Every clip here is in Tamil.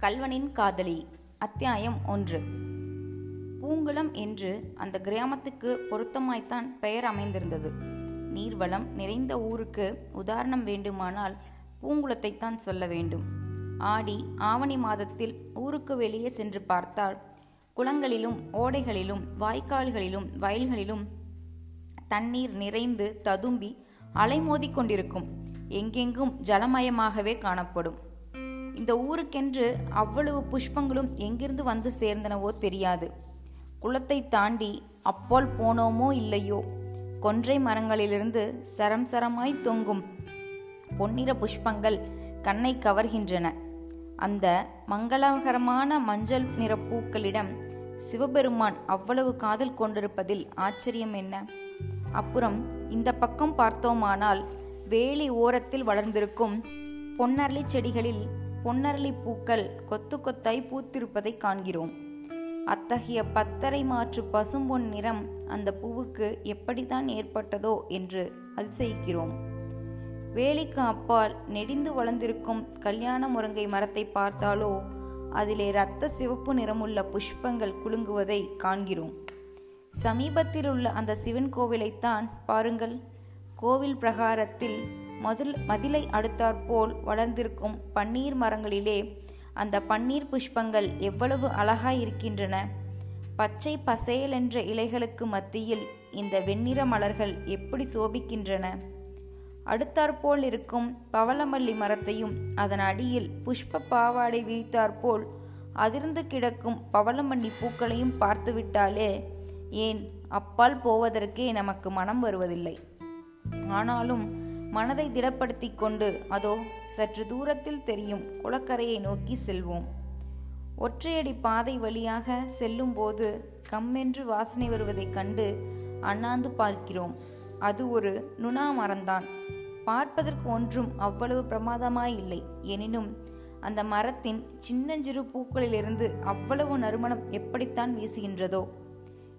கல்வனின் காதலி அத்தியாயம் ஒன்று. பூங்குளம் என்று அந்த கிராமத்துக்கு பொருத்தமாய்த்தான் பெயர் அமைந்திருந்தது. நீர்வளம் நிறைந்த ஊருக்கு உதாரணம் வேண்டுமானால் பூங்குளத்தைத்தான் சொல்ல வேண்டும். ஆடி ஆவணி மாதத்தில் ஊருக்கு வெளியே சென்று பார்த்தால் குளங்களிலும் ஓடைகளிலும் வாய்க்கால்களிலும் வயல்களிலும் தண்ணீர் நிறைந்து ததும்பி அலைமோதி கொண்டிருக்கும். எங்கெங்கும் ஜலமயமாகவே காணப்படும். இந்த ஊருக்கென்று அவ்வளவு புஷ்பங்களும் எங்கிருந்து வந்து சேர்ந்தனவோ தெரியாது. குளத்தை தாண்டி அப்பால் போனோமோ இல்லையோ? கொன்றை மரங்களிலிருந்து சரம் சரமாய் தொங்கும் பொன்னிற புஷ்பங்கள் கண்ணை கவர்கின்றன. அந்த மங்களகரமான மஞ்சள் நிற பூக்களிடம் சிவபெருமான் அவ்வளவு காதல் கொண்டிருப்பதில் ஆச்சரியம் என்ன? அப்புறம் இந்த பக்கம் பார்த்தோமானால் வேலி ஓரத்தில் வளர்ந்திருக்கும் பொன்னர்லி செடிகளில் பொன்னரளி பூக்கள் கொத்து கொத்தாய் பூத்திருப்பதை காண்கிறோம். அத்தகைய பத்தரை மாற்று பசும்பொன் நிறம் அந்த பூவுக்கு எப்படித்தான் ஏற்பட்டதோ என்று அதிசயிக்கிறோம். வேலிக்கு அப்பால் நெடிந்து வளர்ந்திருக்கும் கல்யாண முருங்கை மரத்தை பார்த்தாலோ அதிலே இரத்த சிவப்பு நிறமுள்ள புஷ்பங்கள் குலுங்குவதை காண்கிறோம். சமீபத்தில் உள்ள அந்த சிவன் கோவிலைத்தான் பாருங்கள். கோவில் பிரகாரத்தில் மதுல் மதிலை அடுத்தாற்போல் வளர்ந்திருக்கும் பன்னீர் மரங்களிலே அந்த பன்னீர் புஷ்பங்கள் எவ்வளவு அழகாய் இருக்கின்றன பச்சை பசேல் என்ற இலைகளுக்கு மத்தியில் இந்த வெண்ணிற மலர்கள் எப்படி சோபிக்கின்றன? அடுத்தாற்போல் இருக்கும் பவளமல்லி மரத்தையும் அதன் அடியில் புஷ்ப பாவாடை விரித்தாற்போல் அதிர்ந்து கிடக்கும் பவளமல்லி பூக்களையும் பார்த்துவிட்டாலே ஏன் அப்பால் போவதற்கே நமக்கு மனம் வருவதில்லை. ஆனாலும் மனதை திடப்படுத்தி கொண்டு அதோ சற்று தூரத்தில் தெரியும் குளக்கரையை நோக்கி செல்வோம். ஒற்றையடி பாதை வழியாக செல்லும்போது கம்மென்று வாசனை வருவதைக் கண்டு அண்ணாந்து பார்க்கிறோம். அது ஒரு நுணா மரந்தான் பார்ப்பதற்கு ஒன்றும் அவ்வளவு பிரமாதமாயில்லை. எனினும் அந்த மரத்தின் சின்னஞ்சிறு பூக்களிலிருந்து அவ்வளவு நறுமணம் எப்படித்தான் வீசுகின்றதோ.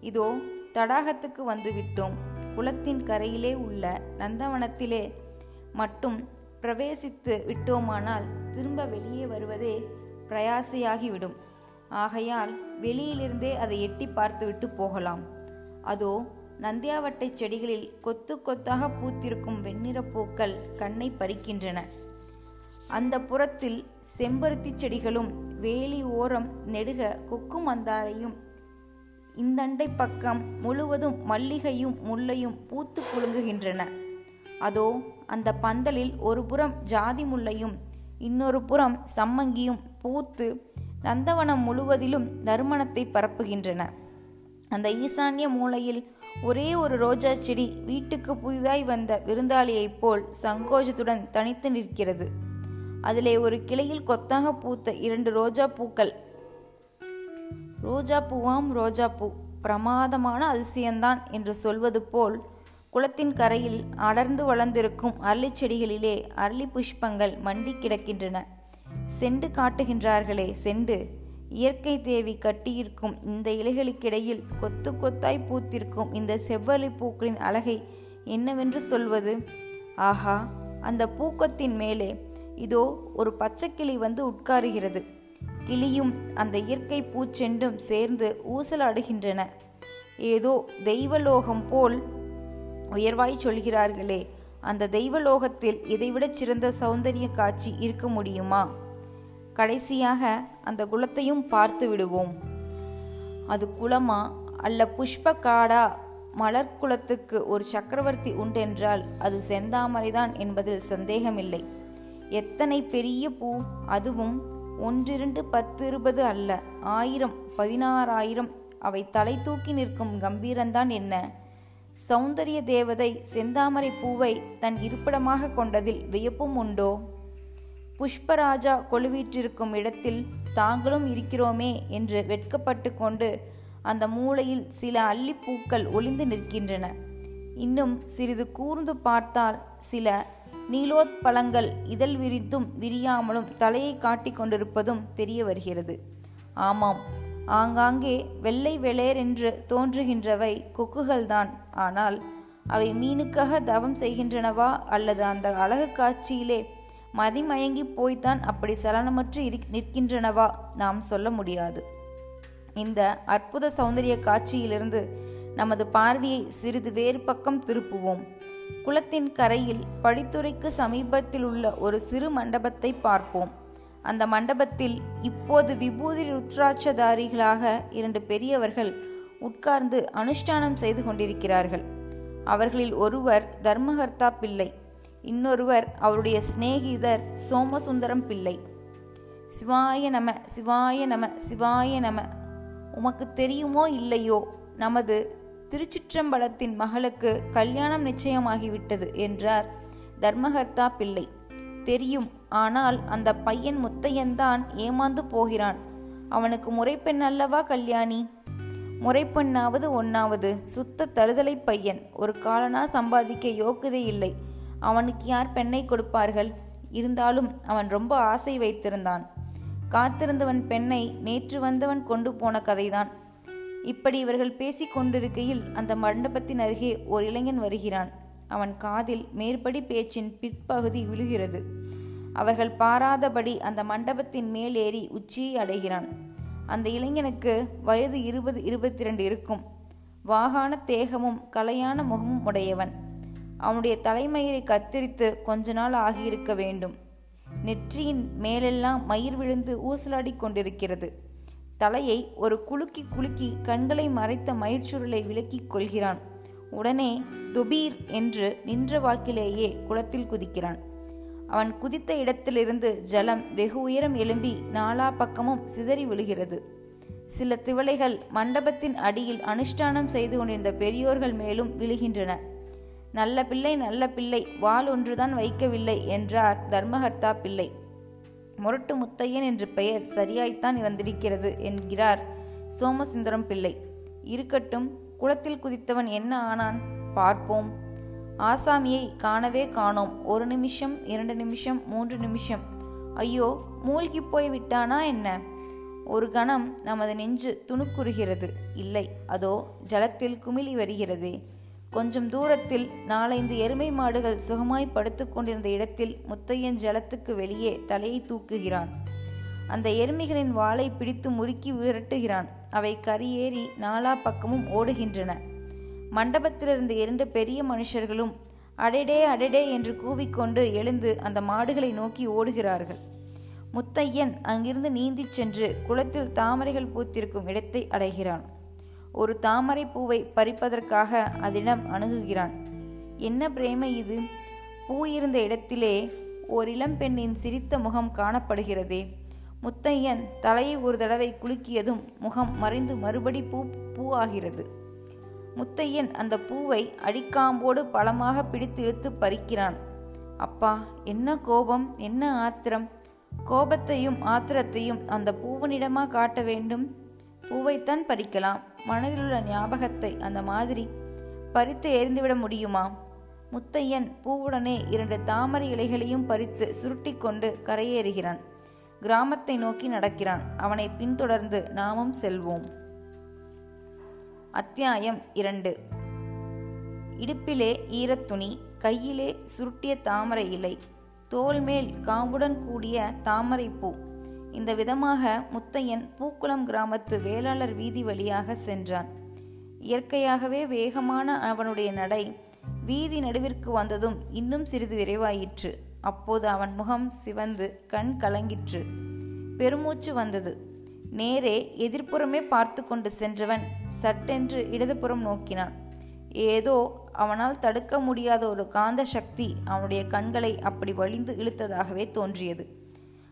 இதோ தடாகத்துக்கு வந்துவிட்டோம். குளத்தின் கரையிலே உள்ள நந்தவனத்திலே மட்டும் பிரவேசித்து விட்டோமானால் திரும்ப வெளியே வருவதே பிரயாசையாகிவிடும். ஆகையால் வெளியிலிருந்தே அதை எட்டி பார்த்துவிட்டு போகலாம். அதோ நந்தியாவட்டை செடிகளில் கொத்து கொத்தாக பூத்திருக்கும் வெண்ணிற பூக்கள் கண்ணை பறிக்கின்றன. அந்த புறத்தில் செம்பருத்தி செடிகளும் வேலி ஓரம் நெடுக கொக்கு மந்தாரையும் இந்தண்டை பக்கம் முழுவதும் மல்லிகையும் முல்லையும் பூத்து குலுங்குகின்றன அதோ அந்த பந்தலில் ஒரு புறம் ஜாதி முல்லையும் இன்னொரு புறம் சம்மங்கியும் பூத்து நந்தவனம் முழுவதிலும் நறுமணத்தை பரப்புகின்றன. அந்த ஈசான்ய மூலையில் ஒரே ஒரு ரோஜா செடி வீட்டுக்கு புதிதாய் வந்த விருந்தாளியைப் போல் சங்கோஜத்துடன் தனித்து நிற்கிறது. அதிலே ஒரு கிளையில் கொத்தாக பூத்த இரண்டு ரோஜா பூக்கள் ரோஜா பூவாம் ரோஜா பூ பிரமாதமான அதிசயம்தான் என்று சொல்வது போல் குளத்தின் கரையில் அடர்ந்து வளர்ந்திருக்கும் அரளி செடிகளிலே அரளி புஷ்பங்கள் மண்டி கிடக்கின்றன. செண்டு காட்டுகின்றார்களே செண்டு. இயற்கை தேவி கட்டியிருக்கும் இந்த இலைகளுக்கிடையில் கொத்து கொத்தாய் பூத்திருக்கும் இந்த செவ்வரளி பூக்களின் அழகை என்னவென்று சொல்வது? ஆஹா அந்த பூக்கத்தின் மேலே இதோ ஒரு பச்சைக்கிளி வந்து உட்காருகிறது. கிளியும் அந்த இயற்கை பூச்செண்டும் சேர்ந்து ஊசலாடுகின்றன. ஏதோ தெய்வலோகம் போல் உயர்வாய் சொல்கிறார்களே அந்த தெய்வலோகத்தில் இதைவிடச் சிறந்த சௌந்தரிய காட்சி இருக்க முடியுமா? கடைசியாக அந்த குலத்தையும் பார்த்து விடுவோம். அது குளமா அல்ல புஷ்ப காடா மலர் குலத்துக்கு ஒரு சக்கரவர்த்தி உண்டென்றால் அது செந்தாமரைதான் என்பதில் சந்தேகமில்லை. எத்தனை பெரிய பூ? அதுவும் ஒன்றிரண்டு பத்து இருபது அல்ல. ஆயிரம் பதினாறாயிரம். அவை தலை தூக்கி நிற்கும் கம்பீரந்தான் என்ன? சௌந்தரிய தேவதை செந்தாமரை பூவை தன் இருப்பிடமாக கொண்டதில் வியப்பும் உண்டோ? புஷ்பராஜா கொழுவீற்றிருக்கும் இடத்தில் தாங்களும் இருக்கிறோமே என்று வெட்கப்பட்டு கொண்டு அந்த மூலையில் சில அள்ளிப்பூக்கள் ஒளிந்து நிற்கின்றன. இன்னும் சிறிது கூர்ந்து பார்த்தால் சில நீலோத்பலங்கள் இதழ் விரித்தும் விரியாமலும் தலையை காட்டிக் கொண்டிருப்பதும் தெரிய வருகிறது. ஆமாம் ஆங்காங்கே வெள்ளை வெளேரென்று தோன்றுகின்றவை கொக்குகள்தான். ஆனால் அவை மீனுக்காக தவம் செய்கின்றனவா? அல்லது அந்த அழகு காட்சியிலே மதிமயங்கி போய்த்தான் அப்படி சலனமற்று இரு நிற்கின்றனவா? நாம் சொல்ல முடியாது. இந்த அற்புத சௌந்தரிய காட்சியிலிருந்து நமது பார்வையை சிறிது வேறு பக்கம் திருப்புவோம். குளத்தின் கரையில் படித்துறைக்கு சமீபத்தில் உள்ள ஒரு சிறு மண்டபத்தை பார்ப்போம். அந்த மண்டபத்தில் இப்போது விபூதி ருத்ராட்சதாரிகளாக இரண்டு பெரியவர்கள் உட்கார்ந்து அனுஷ்டானம் செய்து கொண்டிருக்கிறார்கள். அவர்களில் ஒருவர் தர்மகர்த்தா பிள்ளை இன்னொருவர் அவருடைய சிநேகிதர் சோமசுந்தரம் பிள்ளை. சிவாய நம சிவாய நம சிவாய நம உமக்கு தெரியுமோ இல்லையோ? நமது திருச்சிற்றம்பலத்தின் மகளுக்கு கல்யாணம் நிச்சயமாகிவிட்டது என்றார். தர்மகர்த்தா பிள்ளை. தெரியும் ஆனால் அந்த பையன் முத்தையன்தான் ஏமாந்து போகிறான். அவனுக்கு முறைப்பெண் அல்லவா கல்யாணி? முறைப்பெண்ணாவது ஒன்னாவது சுத்த தருதலை பையன். ஒரு காலனா சம்பாதிக்க யோக்குதே இல்லை. அவனுக்கு யார் பெண்ணை கொடுப்பார்கள்? இருந்தாலும் அவன் ரொம்ப ஆசை வைத்திருந்தான். காத்திருந்தவன் பெண்ணை நேற்று வந்தவன் கொண்டு போன கதைதான். இப்படி இவர்கள் பேசிக் கொண்டிருக்கையில் அந்த மண்டபத்தின் அருகே ஓர் இளைஞன் வருகிறான். அவன் காதில் மேற்படி பேச்சின் பிற்பகுதி விழுகிறது. அவர்கள் பாராதபடி அந்த மண்டபத்தின் மேல் ஏறி உச்சியை அடைகிறான். அந்த இளைஞனுக்கு வயது இருபது இருபத்தி ரெண்டு இருக்கும். வாகான தேகமும் கலையான முகமும் உடையவன். அவனுடைய தலைமயிரை கத்தரித்து கொஞ்ச நாள் ஆகியிருக்க வேண்டும். நெற்றியின் மேலெல்லாம் மயிர் விழுந்து ஊசலாடி கொண்டிருக்கிறது. தலையை ஒரு குலுக்கி குலுக்கி கண்களை மறைத்த மயிர்ச்சுருளை விலக்கிக் கொள்கிறான். உடனே துபீர் என்று நின்ற வாக்கிலேயே குளத்தில் குதிக்கிறான். அவன் குதித்த இடத்திலிருந்து ஜலம் வெகு உயரம் எழும்பி நாலா பக்கமும் சிதறி விழுகிறது. சில திவளைகள் மண்டபத்தின் அடியில் அனுஷ்டானம் செய்து கொண்டிருந்த பெரியோர்கள் மேலும் விழுகின்றன. நல்ல பிள்ளை நல்ல பிள்ளை வால் ஒன்றுதான் வைக்கவில்லை என்றார் தர்மகர்த்தா பிள்ளை. முரட்டு முத்தையன் என்று பெயர் சரியாய்த்தான் வந்திருக்கிறது என்கிறார் சோமசுந்தரம் பிள்ளை. இருக்கட்டும் குளத்தில் குதித்தவன் என்ன ஆனான்? பார்ப்போம். ஆசாமியை காணவே காணோம். ஒரு நிமிஷம் இரண்டு நிமிஷம் மூன்று நிமிஷம். ஐயோ மூழ்கி போய் விட்டானா என்ன? ஒரு கணம் நமது நெஞ்சு துணுக்குறுகிறது. இல்லை அதோ ஜலத்தில் குமிழி வருகிறதே. கொஞ்சம் தூரத்தில் நாலைந்து எருமை மாடுகள் சுகமாய் படுத்து கொண்டிருந்த இடத்தில் முத்தையன் ஜலத்துக்கு வெளியே தலையை தூக்குகிறான். அந்த எருமைகளின் வாளை பிடித்து முறுக்கி விரட்டுகிறான். அவை கரியேறி நாலா பக்கமும் ஓடுகின்றன. மண்டபத்திலிருந்த இரண்டு பெரிய மனுஷர்களும் அடடே அடடே என்று கூவிக்கொண்டு எழுந்து அந்த மாடுகளை நோக்கி ஓடுகிறார்கள். முத்தையன் அங்கிருந்து நீந்திச் சென்று குளத்தில் தாமரைகள் பூத்திருக்கும் இடத்தை அடைகிறான். ஒரு தாமரை பூவை பறிப்பதற்காக அதிடம் அணுகுகிறான். என்ன பிரேமை இது? பூ இருந்த இடத்திலே ஓர் இளம்பெண்ணின் சிரித்த முகம் காணப்படுகிறதே. முத்தையன் தலையை ஒரு தடவை குலுக்கியதும் முகம் மறைந்து மறுபடி பூ பூ ஆகிறது. முத்தையன் அந்த பூவை அடிக்காம்போடு பலமாக பிடித்து இழுத்து பறிக்கிறான். அப்பா என்ன கோபம்? என்ன ஆத்திரம்? கோபத்தையும் ஆத்திரத்தையும் அந்த பூவனிடமா காட்ட வேண்டும்? பூவைத்தான் பறிக்கலாம். மனதிலுள்ள ஞாபகத்தை அந்த மாதிரி பறித்து எரிந்துவிட முடியுமா? முத்தையன் பூவுடனே இரண்டு தாமரை இலைகளையும் பறித்து சுருட்டி கொண்டு கரையேறுகிறான். கிராமத்தை நோக்கி நடக்கிறான். அவனை பின்தொடர்ந்து நாமும் செல்வோம். அத்தியாயம் இரண்டு. இடுப்பிலே ஈரத்துணி கையிலே சுருட்டிய தாமரை இலை தோல் மேல் காம்புடன் கூடிய தாமரை பூ இந்த விதமாக முத்தையன் பூக்குளம் கிராமத்து வேளாளர் வீதி வழியாக சென்றான். இயற்கையாகவே வேகமான அவனுடைய நடை வீதி நடுவிற்கு வந்ததும் இன்னும் சிறிது விரைவாயிற்று. அப்போது அவன் முகம் சிவந்து கண் கலங்கிற்று. பெருமூச்சு வந்தது. நேரே எதிர்ப்புறமே பார்த்து கொண்டு சென்றவன் சட்டென்று இடதுபுறம் நோக்கினான். ஏதோ அவனால் தடுக்க முடியாத ஒரு காந்த சக்தி அவனுடைய கண்களை அப்படி வழிந்து இழுத்ததாகவே தோன்றியது.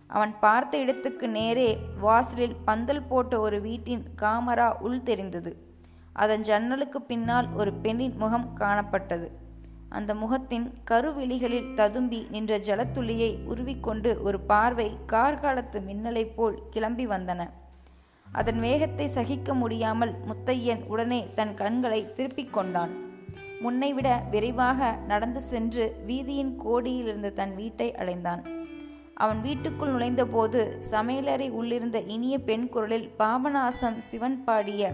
அவன் பார்த்த இடத்துக்கு நேரே வாசலில் பந்தல் போட்ட ஒரு வீட்டின் காமரா உள் தெரிந்தது. அதன் ஜன்னலுக்கு பின்னால் ஒரு பெண்ணின் முகம் காணப்பட்டது. அந்த முகத்தின் கருவிழிகளில் ததும்பி நின்ற ஜலத்துளியை உருவிக்கொண்டு ஒரு பார்வை கார்காலத்து மின்னலைப் போல் கிளம்பி வந்தன. அதன் வேகத்தை சகிக்க முடியாமல் முத்தையன் உடனே தன் கண்களை திருப்பிக் கொண்டான். முன்னைவிட விரைவாக நடந்து சென்று வீதியின் கோடியில் இருந்த தன் வீட்டை அடைந்தான். அவன் வீட்டுக்குள் நுழைந்தபோது சமையலறை உள்ளிருந்த இனிய பெண் குரலில் பாபநாசம் சிவன் பாடிய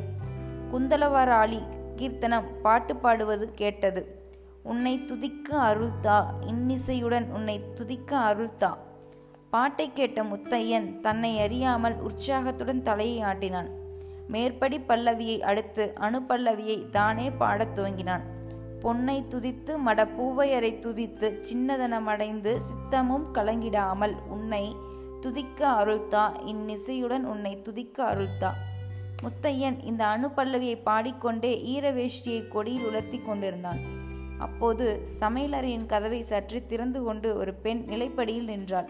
குந்தலவராளி கீர்த்தனம் பாட்டு பாடுவது கேட்டது. உன்னை துதிக்க அருள்தா இன்னிசையுடன் உன்னை துதிக்க அருள்தா பாட்டை கேட்ட முத்தையன் தன்னை அறியாமல் உற்சாகத்துடன் தலையை ஆட்டினான். மேற்படி பல்லவியை அடுத்து அணுப்பல்லவியை தானே பாடத் துவங்கினான். பொன்னை துதித்து மட பூவையரை துதித்து சின்னதனமடைந்து சித்தமும் கலங்கிடாமல் உன்னை துதிக்க அருள்தா. இந்நிசையுடன் உன்னை துதிக்க அருள்தா. முத்தையன் இந்த அணு பல்லவியை பாடிக்கொண்டே ஈரவேஷ்டியை கொடியில் உலர்த்தி கொண்டிருந்தான். அப்போது சமையலறையின் கதவை சற்று திறந்து கொண்டு ஒரு பெண் நிலைப்படியில் நின்றாள்.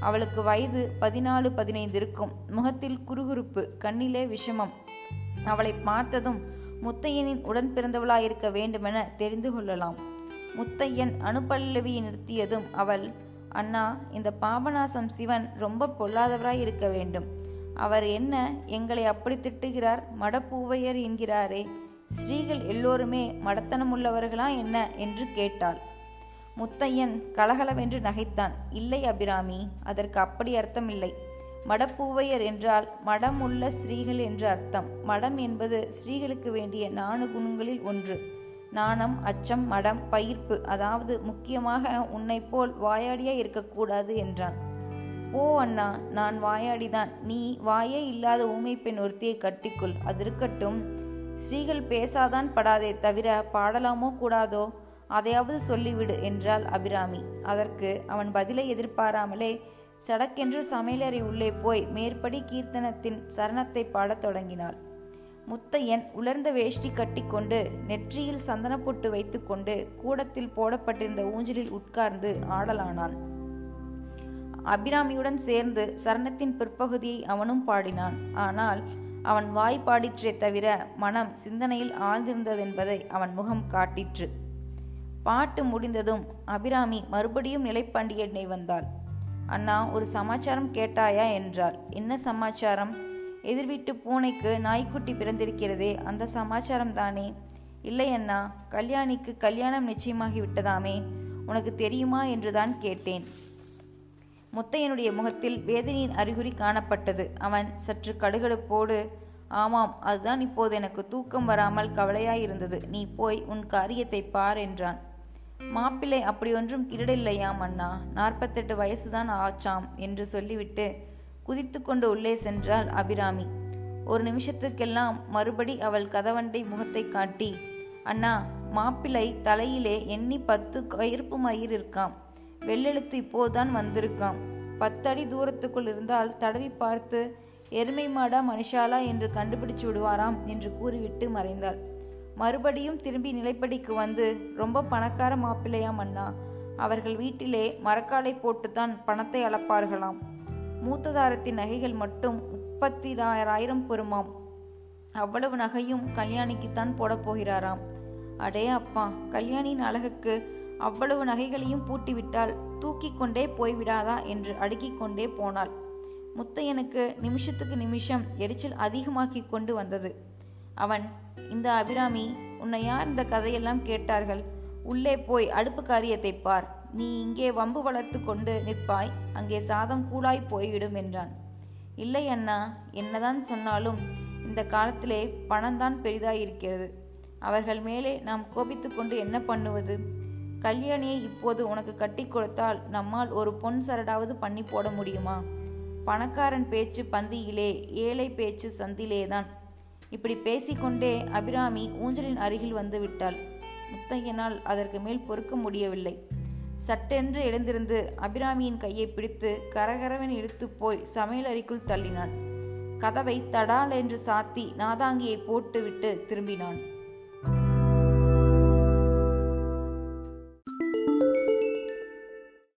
அவளுக்கு வயது பதினாலு பதினைந்து இருக்கும். முகத்தில் குறுகுறுப்பு கண்ணிலே விஷமம். அவளை பார்த்ததும் முத்தையனின் உடன் பிறந்தவளாயிருக்க வேண்டுமென தெரிந்து கொள்ளலாம். முத்தையன் அணுப்பல்லவியை நிறுத்தியதும் அவள் அண்ணா இந்த பாபநாசம் சிவன் ரொம்ப பொல்லாதவராய் இருக்க வேண்டும். அவர் என்ன எங்களை அப்படி திட்டுகிறார்? மடப்பூவையர் என்கிறாரே. ஸ்ரீகள் எல்லோருமே மடத்தனமுள்ளவர்களா என்ன? என்று கேட்டாள். முத்தையன் கலகலவென்று நகைத்தான். இல்லை அபிராமி அதற்கு அப்படி அர்த்தமில்லை. மடப்பூவையர் என்றால் மடம் உள்ள ஸ்ரீகள் என்று அர்த்தம். மடம் என்பது ஸ்ரீகளுக்கு வேண்டிய நான்கு குணங்களில் ஒன்று. நாணம் அச்சம் மடம் பயிர்ப்பு. அதாவது முக்கியமாக உன்னை போல் வாயாடியா இருக்கக்கூடாது என்றான். போ அண்ணா நான் வாயாடிதான். நீ வாயே இல்லாத ஊமை பெண் ஒருத்தியை கட்டிக்குள். அது இருக்கட்டும். ஸ்ரீகள் பேசாதான் படாதே தவிர பாடலாமோ கூடாதோ? அதையாவது சொல்லிவிடு என்றாள் அபிராமி. அதற்கு அவன் பதிலை எதிர்பாராமலே சடக்கென்று சமையலறை உள்ளே போய் மேற்படி கீர்த்தனத்தின் சரணத்தை பாடத் தொடங்கினாள். முத்தையன் உலர்ந்த வேஷ்டி கட்டிக்கொண்டு நெற்றியில் சந்தனப்பொட்டு வைத்துக்கொண்டு கூடத்தில் போடப்பட்டிருந்த ஊஞ்சலில் உட்கார்ந்து ஆடலானான். அபிராமியுடன் சேர்ந்து சரணத்தின் பிற்பகுதியை அவனும் பாடினான். ஆனால் அவன் வாய் பாடிற்றே தவிர மனம் சிந்தனையில் ஆழ்ந்திருந்ததென்பதை அவன் முகம் காட்டிற்று. பாட்டு முடிந்ததும் அபிராமி மறுபடியும் நிலைப்பாண்டியனை வந்தாள். அண்ணா ஒரு சமாச்சாரம் கேட்டாயா என்றாள். என்ன சமாச்சாரம்? எதிர்வீட்டு பூனைக்கு நாய்க்குட்டி பிறந்திருக்கிறதே அந்த சமாச்சாரம் தானே? இல்லை அண்ணா கல்யாணிக்கு கல்யாணம் நிச்சயமாகி விட்டதாமே உனக்கு தெரியுமா என்றுதான் கேட்டேன். முத்தையனுடைய முகத்தில் வேதனையின் அறிகுறி காணப்பட்டது. அவன் சற்று கடுகடுப்போடு ஆமாம் அதுதான் இப்போது எனக்கு தூக்கம் வராமல் கவலையாயிருந்தது. நீ போய் உன் காரியத்தை பார் என்றான். மாப்பிள்ளை அப்படி ஒன்றும் கிடடில்லையாம் அண்ணா நாற்பத்தெட்டு வயசுதான் ஆச்சாம் என்று சொல்லிவிட்டு குதித்து கொண்டு உள்ளே சென்றாள் அபிராமி. ஒரு நிமிஷத்துக்கெல்லாம் மறுபடி அவள் கதவண்டை முகத்தை காட்டி அண்ணா மாப்பிள்ளை தலையிலே எண்ணி பத்து கயிறுப்பு மயிர் இருக்காம். வெள்ளெழுத்து இப்போதான் வந்திருக்காம். பத்தடி தூரத்துக்குள் இருந்தால் தடவி பார்த்து எருமை மாடா மனுஷாலா என்று கண்டுபிடிச்சு விடுவாராம் என்று கூறிவிட்டு மறைந்தாள். மறுபடியும் திரும்பி நிலைப்படிக்கு வந்து ரொம்ப பணக்கார மாப்பிள்ளையாம் அண்ணா அவர்கள் வீட்டிலே மரக்காலை போட்டுத்தான் பணத்தை அளப்பார்களாம். மூத்ததாரத்தின் நகைகள் மட்டும் முப்பத்தி ஆயிரம் பெறுமாம் அவ்வளவு நகையும் கல்யாணிக்குத்தான் போடப் போகிறாராம். அடே அப்பா கல்யாணியின் அழகுக்கு அவ்வளவு நகைகளையும் பூட்டிவிட்டால் தூக்கி கொண்டே போய்விடாதா? என்று அடுக்கிக் கொண்டே போனாள். முத்தையனுக்கு நிமிஷத்துக்கு நிமிஷம் எரிச்சல் அதிகமாக்கி கொண்டு வந்தது. அவன் இந்த அபிராமி உன்னை யார் இந்த கதையெல்லாம் கேட்டார்கள்? உள்ளே போய் அடுப்பு காரியத்தை பார் நீ இங்கே வம்பு வளர்த்து கொண்டு நிற்பாய். அங்கே சாதம் கூடாய் போய்விடும் என்றான். இல்லை அண்ணா என்னதான் சொன்னாலும் இந்த காலத்திலே பணம்தான் பெரிதாயிருக்கிறது. அவர்கள் மேலே நாம் கோபித்து கொண்டு என்ன பண்ணுவது? கல்யாணியை இப்போது உனக்கு கட்டி கொடுத்தால் நம்மால் ஒரு பொன் சரடாவது பண்ணி போட முடியுமா? பணக்காரன் பேச்சு பந்தியிலே ஏழை பேச்சு சந்திலேதான். இப்படி பேசிக்கொண்டே அபிராமி ஊஞ்சலின் அருகில் வந்து விட்டாள் முத்தையனால் அதற்கு மேல் பொறுக்க முடியவில்லை. சட்டென்று எழுந்திருந்து அபிராமியின் கையை பிடித்து கரகரவன் இழுத்து போய் சமையல் அறைக்குள் தள்ளினான் கதவை தடால் என்று சாத்தி நாதாங்கியை போட்டுவிட்டு திரும்பினான்.